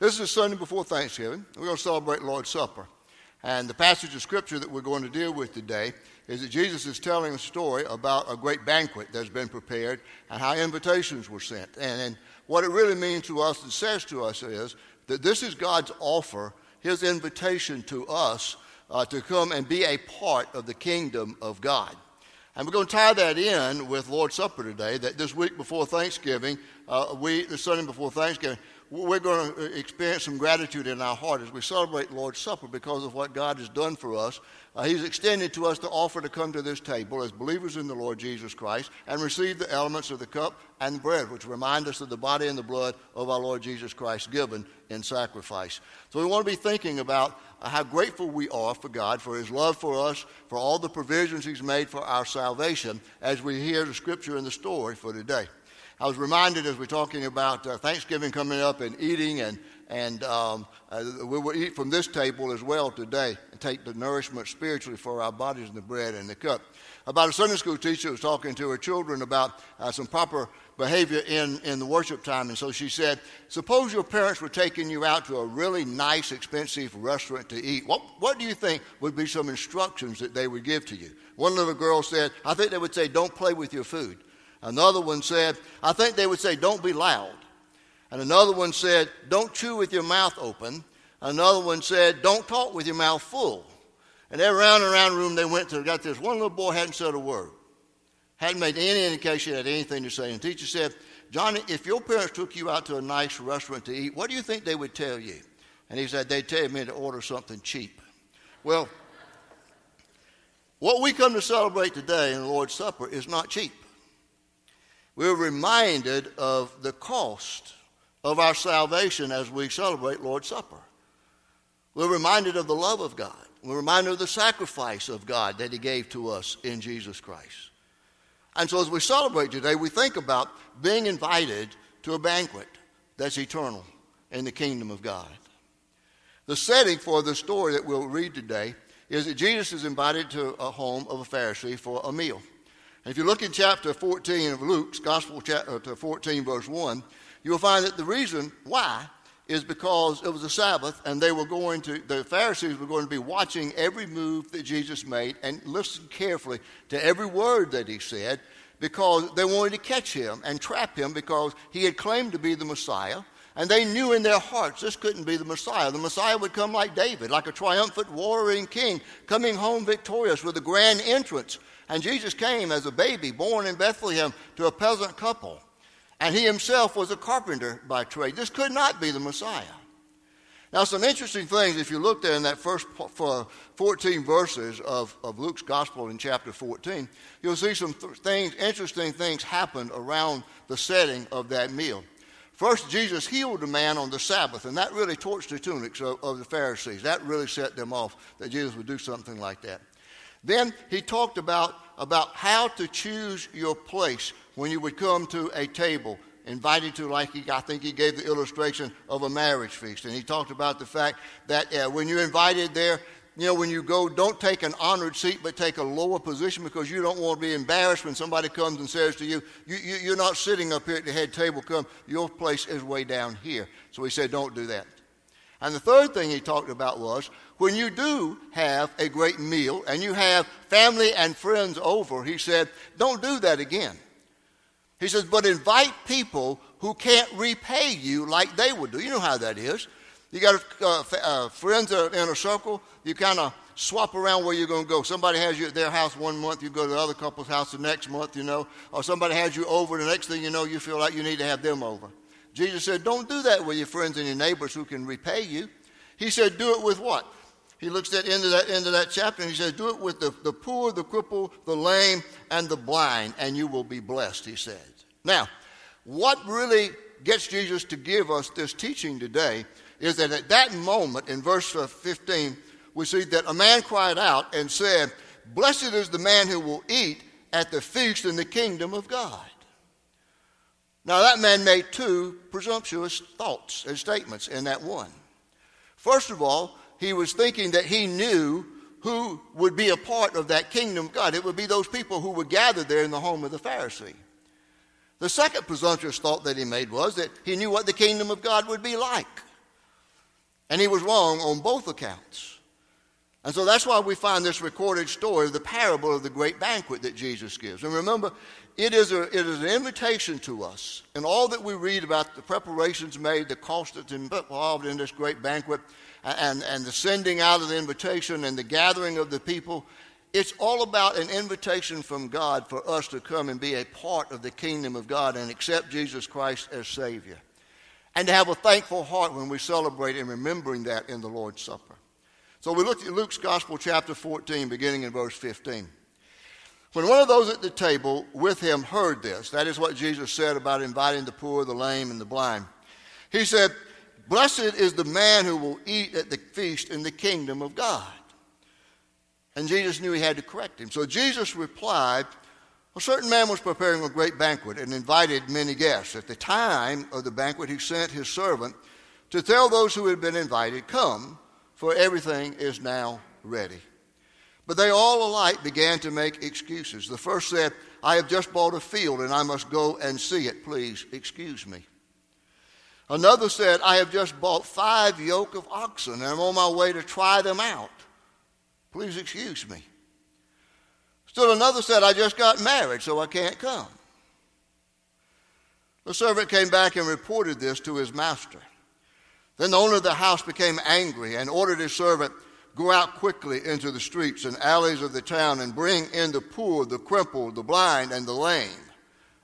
this is the Sunday before Thanksgiving. We're going to celebrate Lord's Supper. And the passage of Scripture that we're going to deal with today is that Jesus is telling a story about a great banquet that's been prepared and how invitations were sent. And, and what it really means to us and says to us is that this is God's offer, His invitation to us uh, to come and be a part of the kingdom of God. And we're going to tie that in with Lord's Supper today, that this week before Thanksgiving, uh, we, the Sunday before Thanksgiving, we're going to experience some gratitude in our heart as we celebrate Lord's Supper because of what God has done for us. Uh, he's extended to us the offer to come to this table as believers in the Lord Jesus Christ and receive the elements of the cup and bread, which remind us of the body and the blood of our Lord Jesus Christ given in sacrifice. So we want to be thinking about uh, how grateful we are for God, for His love for us, for all the provisions He's made for our salvation as we hear the scripture and the story for today. I was reminded as we're talking about uh, Thanksgiving coming up and eating, and, and um, uh, we will eat from this table as well today and take the nourishment spiritually for our bodies in the bread and the cup. About a Sunday school teacher was talking to her children about uh, some proper behavior in, in the worship time. And so she said, Suppose your parents were taking you out to a really nice, expensive restaurant to eat. What, what do you think would be some instructions that they would give to you? One little girl said, I think they would say, Don't play with your food. Another one said, I think they would say, don't be loud. And another one said, don't chew with your mouth open. Another one said, don't talk with your mouth full. And then round and round room they went to, got this one little boy hadn't said a word, hadn't made any indication, had anything to say. And the teacher said, Johnny, if your parents took you out to a nice restaurant to eat, what do you think they would tell you? And he said, they'd tell me to order something cheap. Well, what we come to celebrate today in the Lord's Supper is not cheap we're reminded of the cost of our salvation as we celebrate Lord's Supper. We're reminded of the love of God. We're reminded of the sacrifice of God that He gave to us in Jesus Christ. And so as we celebrate today, we think about being invited to a banquet that's eternal in the kingdom of God. The setting for the story that we'll read today is that Jesus is invited to a home of a Pharisee for a meal. If you look in chapter 14 of Luke's Gospel, chapter uh, 14, verse 1, you will find that the reason why is because it was a Sabbath and they were going to, the Pharisees were going to be watching every move that Jesus made and listen carefully to every word that he said because they wanted to catch him and trap him because he had claimed to be the Messiah. And they knew in their hearts this couldn't be the Messiah. The Messiah would come like David, like a triumphant warring king, coming home victorious with a grand entrance. And Jesus came as a baby born in Bethlehem to a peasant couple. And he himself was a carpenter by trade. This could not be the Messiah. Now, some interesting things, if you look there in that first 14 verses of, of Luke's gospel in chapter 14, you'll see some things, interesting things happened around the setting of that meal. First, Jesus healed a man on the Sabbath, and that really torched the tunics of, of the Pharisees. That really set them off that Jesus would do something like that. Then he talked about, about how to choose your place when you would come to a table, invited to, like he, I think he gave the illustration of a marriage feast. And he talked about the fact that uh, when you're invited there, you know, when you go, don't take an honored seat, but take a lower position because you don't want to be embarrassed when somebody comes and says to you, you, you are not sitting up here at the head table, come, your place is way down here. So he said, don't do that. And the third thing he talked about was when you do have a great meal and you have family and friends over, he said, don't do that again. He says, but invite people who can't repay you like they would do. You know how that is. You got uh, uh, friends in a circle, you kind of swap around where you're going to go. Somebody has you at their house one month, you go to the other couple's house the next month, you know, or somebody has you over, the next thing you know, you feel like you need to have them over. Jesus said, Don't do that with your friends and your neighbors who can repay you. He said, Do it with what? He looks at the end of that end of that chapter and he says, Do it with the, the poor, the crippled, the lame, and the blind, and you will be blessed, he says. Now, what really gets Jesus to give us this teaching today is that at that moment in verse 15, we see that a man cried out and said, Blessed is the man who will eat at the feast in the kingdom of God. Now, that man made two presumptuous thoughts and statements in that one. First of all, he was thinking that he knew who would be a part of that kingdom of God. It would be those people who would gather there in the home of the Pharisee. The second presumptuous thought that he made was that he knew what the kingdom of God would be like. And he was wrong on both accounts. And so that's why we find this recorded story, of the parable of the great banquet that Jesus gives. And remember, it is, a, it is an invitation to us. And all that we read about the preparations made, the cost that's involved in this great banquet, and, and the sending out of the invitation and the gathering of the people, it's all about an invitation from God for us to come and be a part of the kingdom of God and accept Jesus Christ as Savior. And to have a thankful heart when we celebrate and remembering that in the Lord's Supper. So we look at Luke's Gospel, chapter 14, beginning in verse 15. When one of those at the table with him heard this, that is what Jesus said about inviting the poor, the lame, and the blind, he said, Blessed is the man who will eat at the feast in the kingdom of God. And Jesus knew he had to correct him. So Jesus replied, A certain man was preparing a great banquet and invited many guests. At the time of the banquet, he sent his servant to tell those who had been invited, Come, for everything is now ready. But they all alike began to make excuses. The first said, I have just bought a field and I must go and see it. Please excuse me. Another said, I have just bought five yoke of oxen and I'm on my way to try them out. Please excuse me. Still another said, I just got married, so I can't come. The servant came back and reported this to his master. Then the owner of the house became angry and ordered his servant, Go out quickly into the streets and alleys of the town and bring in the poor, the crippled, the blind, and the lame.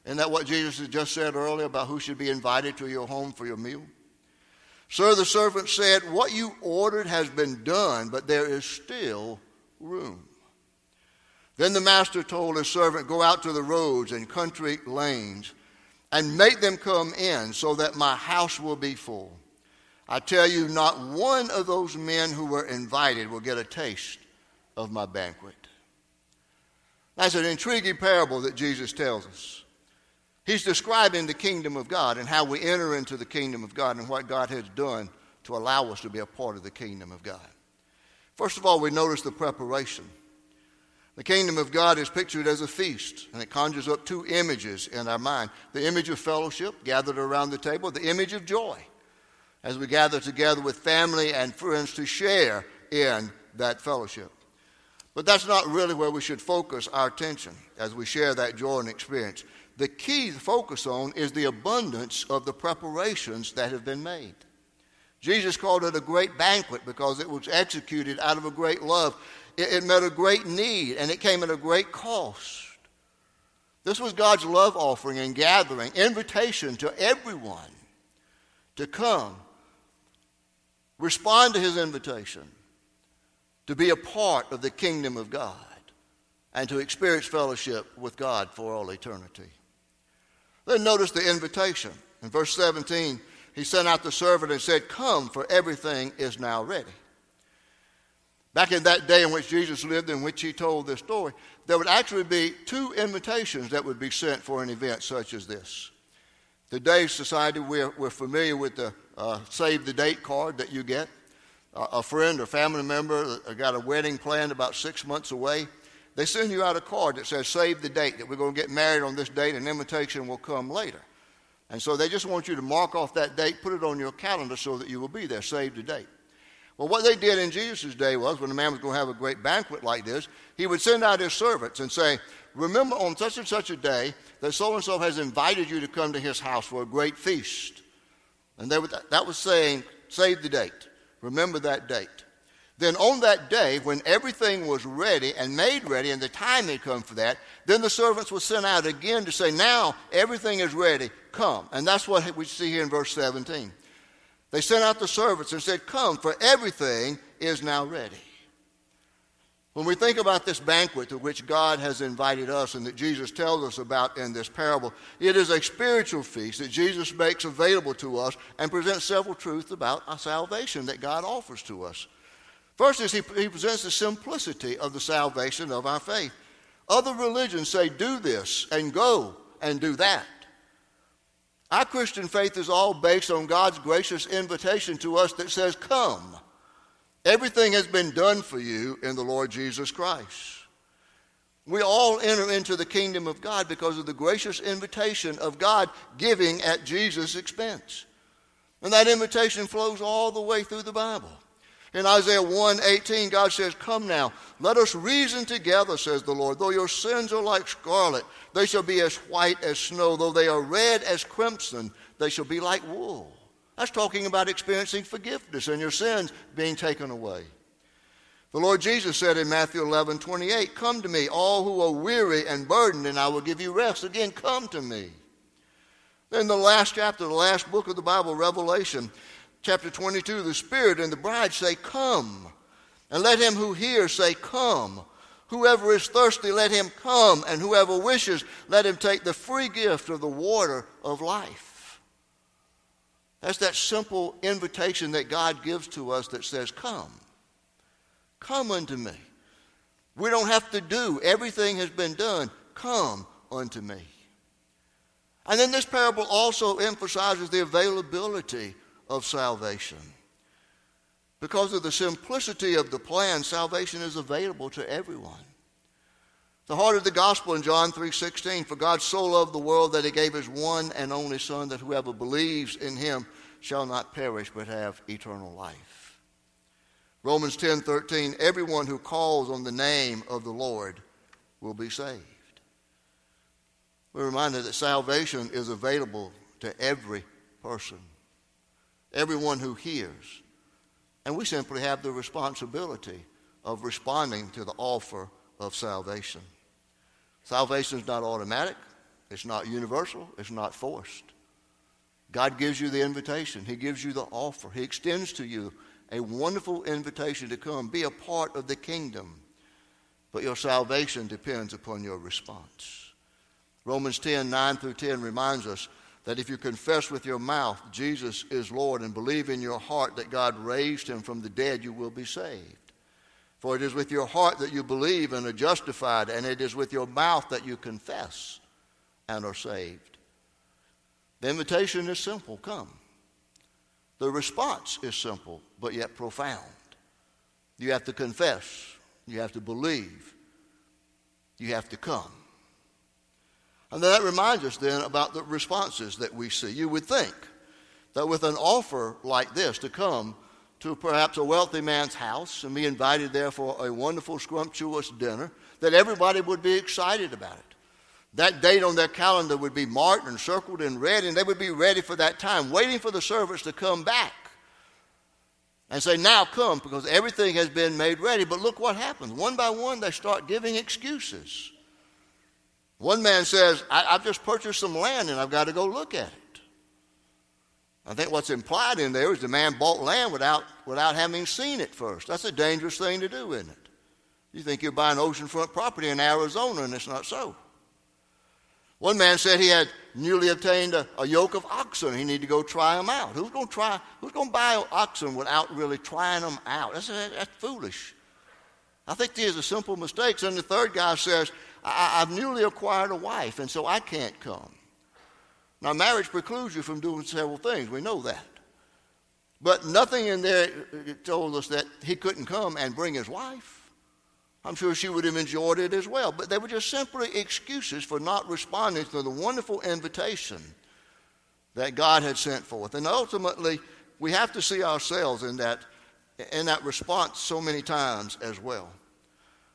Isn't that what Jesus had just said earlier about who should be invited to your home for your meal? Sir, the servant said, What you ordered has been done, but there is still room. Then the master told his servant, Go out to the roads and country lanes and make them come in so that my house will be full. I tell you, not one of those men who were invited will get a taste of my banquet. That's an intriguing parable that Jesus tells us. He's describing the kingdom of God and how we enter into the kingdom of God and what God has done to allow us to be a part of the kingdom of God. First of all, we notice the preparation. The kingdom of God is pictured as a feast, and it conjures up two images in our mind the image of fellowship gathered around the table, the image of joy as we gather together with family and friends to share in that fellowship. But that's not really where we should focus our attention as we share that joy and experience the key to focus on is the abundance of the preparations that have been made. Jesus called it a great banquet because it was executed out of a great love. It, it met a great need and it came at a great cost. This was God's love offering and gathering, invitation to everyone to come, respond to his invitation, to be a part of the kingdom of God, and to experience fellowship with God for all eternity. Then notice the invitation. In verse 17, he sent out the servant and said, Come, for everything is now ready. Back in that day in which Jesus lived, in which he told this story, there would actually be two invitations that would be sent for an event such as this. Today's society, we're, we're familiar with the uh, save the date card that you get. Uh, a friend or family member got a wedding planned about six months away they send you out a card that says, save the date, that we're going to get married on this date, and invitation will come later. And so they just want you to mark off that date, put it on your calendar so that you will be there, save the date. Well, what they did in Jesus' day was when a man was going to have a great banquet like this, he would send out his servants and say, Remember on such and such a day that so and so has invited you to come to his house for a great feast. And would, that was saying, Save the date. Remember that date. Then on that day, when everything was ready and made ready, and the time had come for that, then the servants were sent out again to say, Now everything is ready, come. And that's what we see here in verse 17. They sent out the servants and said, Come, for everything is now ready. When we think about this banquet to which God has invited us and that Jesus tells us about in this parable, it is a spiritual feast that Jesus makes available to us and presents several truths about our salvation that God offers to us. First is he, he presents the simplicity of the salvation of our faith. Other religions say, do this and go and do that. Our Christian faith is all based on God's gracious invitation to us that says, Come. Everything has been done for you in the Lord Jesus Christ. We all enter into the kingdom of God because of the gracious invitation of God giving at Jesus' expense. And that invitation flows all the way through the Bible. In Isaiah 1 18, God says, Come now, let us reason together, says the Lord. Though your sins are like scarlet, they shall be as white as snow. Though they are red as crimson, they shall be like wool. That's talking about experiencing forgiveness and your sins being taken away. The Lord Jesus said in Matthew 11 28, Come to me, all who are weary and burdened, and I will give you rest. Again, come to me. In the last chapter, the last book of the Bible, Revelation, chapter 22, the Spirit and the bride say, Come. And let him who hears say, Come. Whoever is thirsty, let him come. And whoever wishes, let him take the free gift of the water of life. That's that simple invitation that God gives to us that says, Come. Come unto me. We don't have to do, everything has been done. Come unto me. And then this parable also emphasizes the availability of salvation. Because of the simplicity of the plan, salvation is available to everyone. The heart of the gospel in John 3:16 for God so loved the world that he gave his one and only son that whoever believes in him shall not perish but have eternal life. Romans 10:13 everyone who calls on the name of the Lord will be saved. We're reminded that salvation is available to every person, everyone who hears. And we simply have the responsibility of responding to the offer of salvation. Salvation is not automatic, it's not universal, it's not forced. God gives you the invitation, He gives you the offer, He extends to you a wonderful invitation to come, be a part of the kingdom. But your salvation depends upon your response. Romans 10 9 through 10 reminds us that if you confess with your mouth Jesus is Lord and believe in your heart that God raised him from the dead, you will be saved. For it is with your heart that you believe and are justified, and it is with your mouth that you confess and are saved. The invitation is simple come. The response is simple, but yet profound. You have to confess, you have to believe, you have to come. And that reminds us then about the responses that we see. You would think that with an offer like this to come to perhaps a wealthy man's house and be invited there for a wonderful, scrumptious dinner, that everybody would be excited about it. That date on their calendar would be marked and circled in red, and they would be ready for that time, waiting for the servants to come back and say, Now come, because everything has been made ready. But look what happens. One by one, they start giving excuses. One man says, I, have just purchased some land and I've got to go look at it. I think what's implied in there is the man bought land without, without having seen it first. That's a dangerous thing to do, isn't it? You think you're buying oceanfront property in Arizona, and it's not so. One man said he had newly obtained a, a yoke of oxen. He needed to go try them out. Who's going to try? Who's going to buy oxen without really trying them out? That's, that's foolish. I think these are simple mistakes. And the third guy says, I, have newly acquired a wife, and so I can't come. Now, marriage precludes you from doing several things. We know that. But nothing in there uh, uh, told us that he couldn't come and bring his wife. I'm sure she would have enjoyed it as well. But they were just simply excuses for not responding to the wonderful invitation that God had sent forth. And ultimately, we have to see ourselves in that, in that response so many times as well.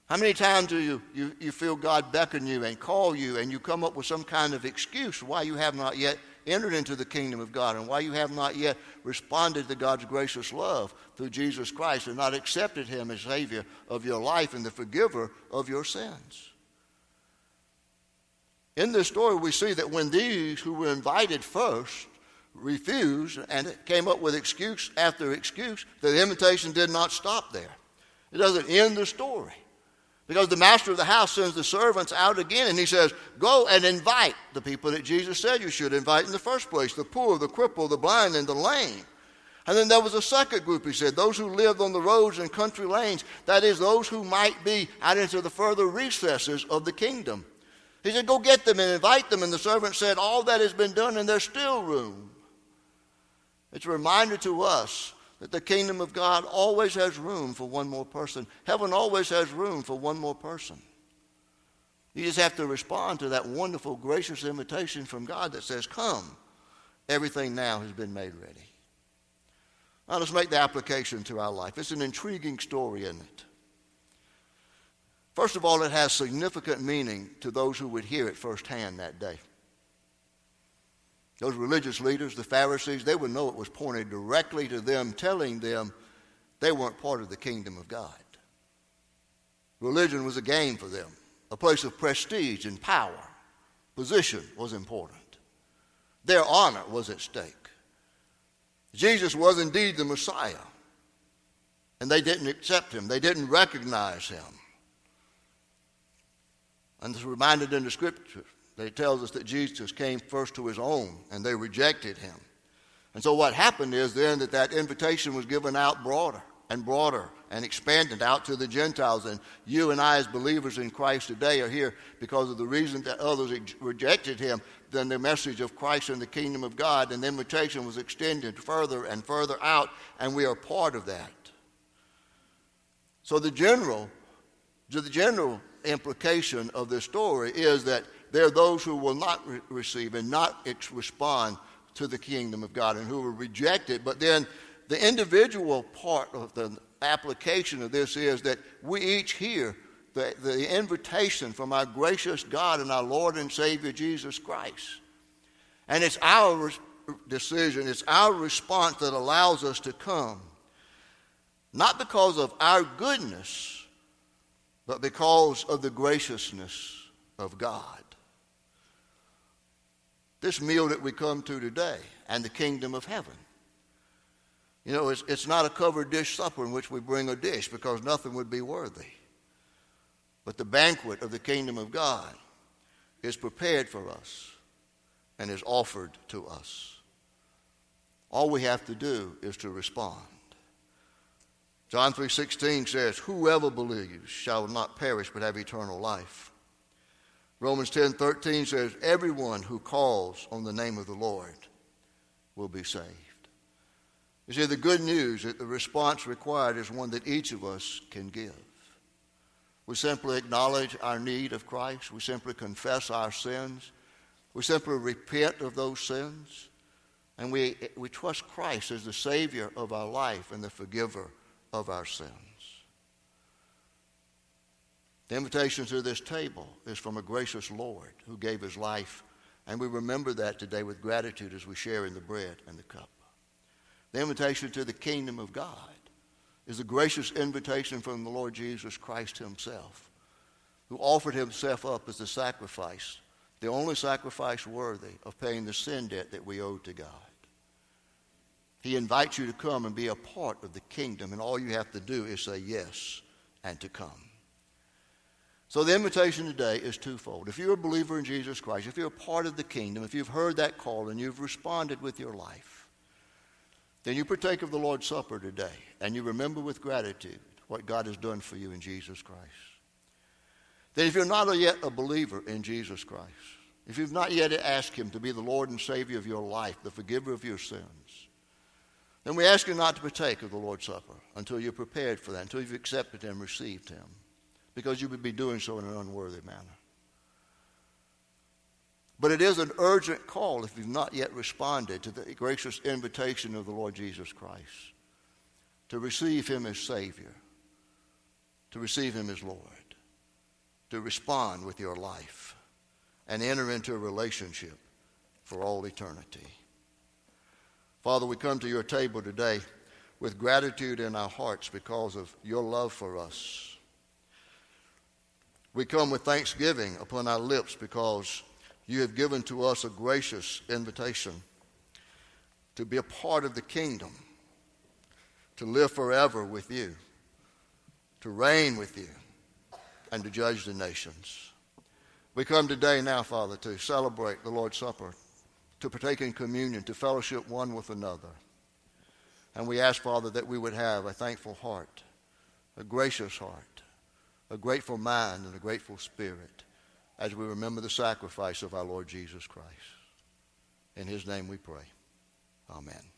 How many times do you, you, you feel God beckon you and call you and you come up with some kind of excuse why you have not yet entered into the kingdom of God and why you have not yet responded to God's gracious love through Jesus Christ and not accepted Him as Savior of your life and the forgiver of your sins? In this story, we see that when these who were invited first refused and came up with excuse after excuse, the invitation did not stop there. It doesn't end the story. Because the master of the house sends the servants out again and he says, Go and invite the people that Jesus said you should invite in the first place the poor, the crippled, the blind, and the lame. And then there was a second group, he said, those who lived on the roads and country lanes, that is, those who might be out into the further recesses of the kingdom. He said, Go get them and invite them. And the servant said, All that has been done, and there's still room. It's a reminder to us that the kingdom of God always has room for one more person. Heaven always has room for one more person. You just have to respond to that wonderful, gracious invitation from God that says, Come, everything now has been made ready. Now let's make the application to our life. It's an intriguing story, isn't it? First of all, it has significant meaning to those who would hear it firsthand that day. Those religious leaders, the Pharisees, they would know it was pointed directly to them, telling them they weren't part of the kingdom of God. Religion was a game for them, a place of prestige and power. Position was important. Their honor was at stake. Jesus was indeed the Messiah, and they didn't accept him, they didn't recognize him. And it's reminded in the scripture that it tells us that Jesus came first to his own, and they rejected him. And so what happened is then that that invitation was given out broader and broader and expanded out to the Gentiles. And you and I, as believers in Christ today, are here because of the reason that others rejected him. Then the message of Christ and the kingdom of God and the invitation was extended further and further out, and we are part of that. So the general, the general implication of this story is that there are those who will not re- receive and not ex- respond to the kingdom of God and who will reject it. But then the individual part of the application of this is that we each hear the, the invitation from our gracious God and our Lord and Savior Jesus Christ. And it's our decision, it's our response that allows us to come. Not because of our goodness, but because of the graciousness of God. This meal that we come to today and the kingdom of heaven you know, it's, it's not a covered dish supper in which we bring a dish because nothing would be worthy. But the banquet of the kingdom of God is prepared for us and is offered to us. All we have to do is to respond. John 3:16 says, "Whoever believes shall not perish but have eternal life." Romans 10:13 says, "Everyone who calls on the name of the Lord will be saved." You see, the good news that the response required is one that each of us can give. We simply acknowledge our need of Christ. We simply confess our sins. We simply repent of those sins. And we, we trust Christ as the Savior of our life and the forgiver of our sins. The invitation to this table is from a gracious Lord who gave his life. And we remember that today with gratitude as we share in the bread and the cup. The invitation to the kingdom of God is a gracious invitation from the Lord Jesus Christ Himself, who offered Himself up as the sacrifice, the only sacrifice worthy of paying the sin debt that we owe to God. He invites you to come and be a part of the kingdom, and all you have to do is say yes and to come. So the invitation today is twofold. If you're a believer in Jesus Christ, if you're a part of the kingdom, if you've heard that call and you've responded with your life, then you partake of the Lord's Supper today and you remember with gratitude what God has done for you in Jesus Christ. Then, if you're not yet a believer in Jesus Christ, if you've not yet asked Him to be the Lord and Savior of your life, the forgiver of your sins, then we ask you not to partake of the Lord's Supper until you're prepared for that, until you've accepted Him, and received Him, because you would be doing so in an unworthy manner. But it is an urgent call if you've not yet responded to the gracious invitation of the Lord Jesus Christ to receive Him as Savior, to receive Him as Lord, to respond with your life, and enter into a relationship for all eternity. Father, we come to your table today with gratitude in our hearts because of your love for us. We come with thanksgiving upon our lips because you have given to us a gracious invitation to be a part of the kingdom, to live forever with you, to reign with you, and to judge the nations. We come today now, Father, to celebrate the Lord's Supper, to partake in communion, to fellowship one with another. And we ask, Father, that we would have a thankful heart, a gracious heart, a grateful mind, and a grateful spirit as we remember the sacrifice of our Lord Jesus Christ. In his name we pray. Amen.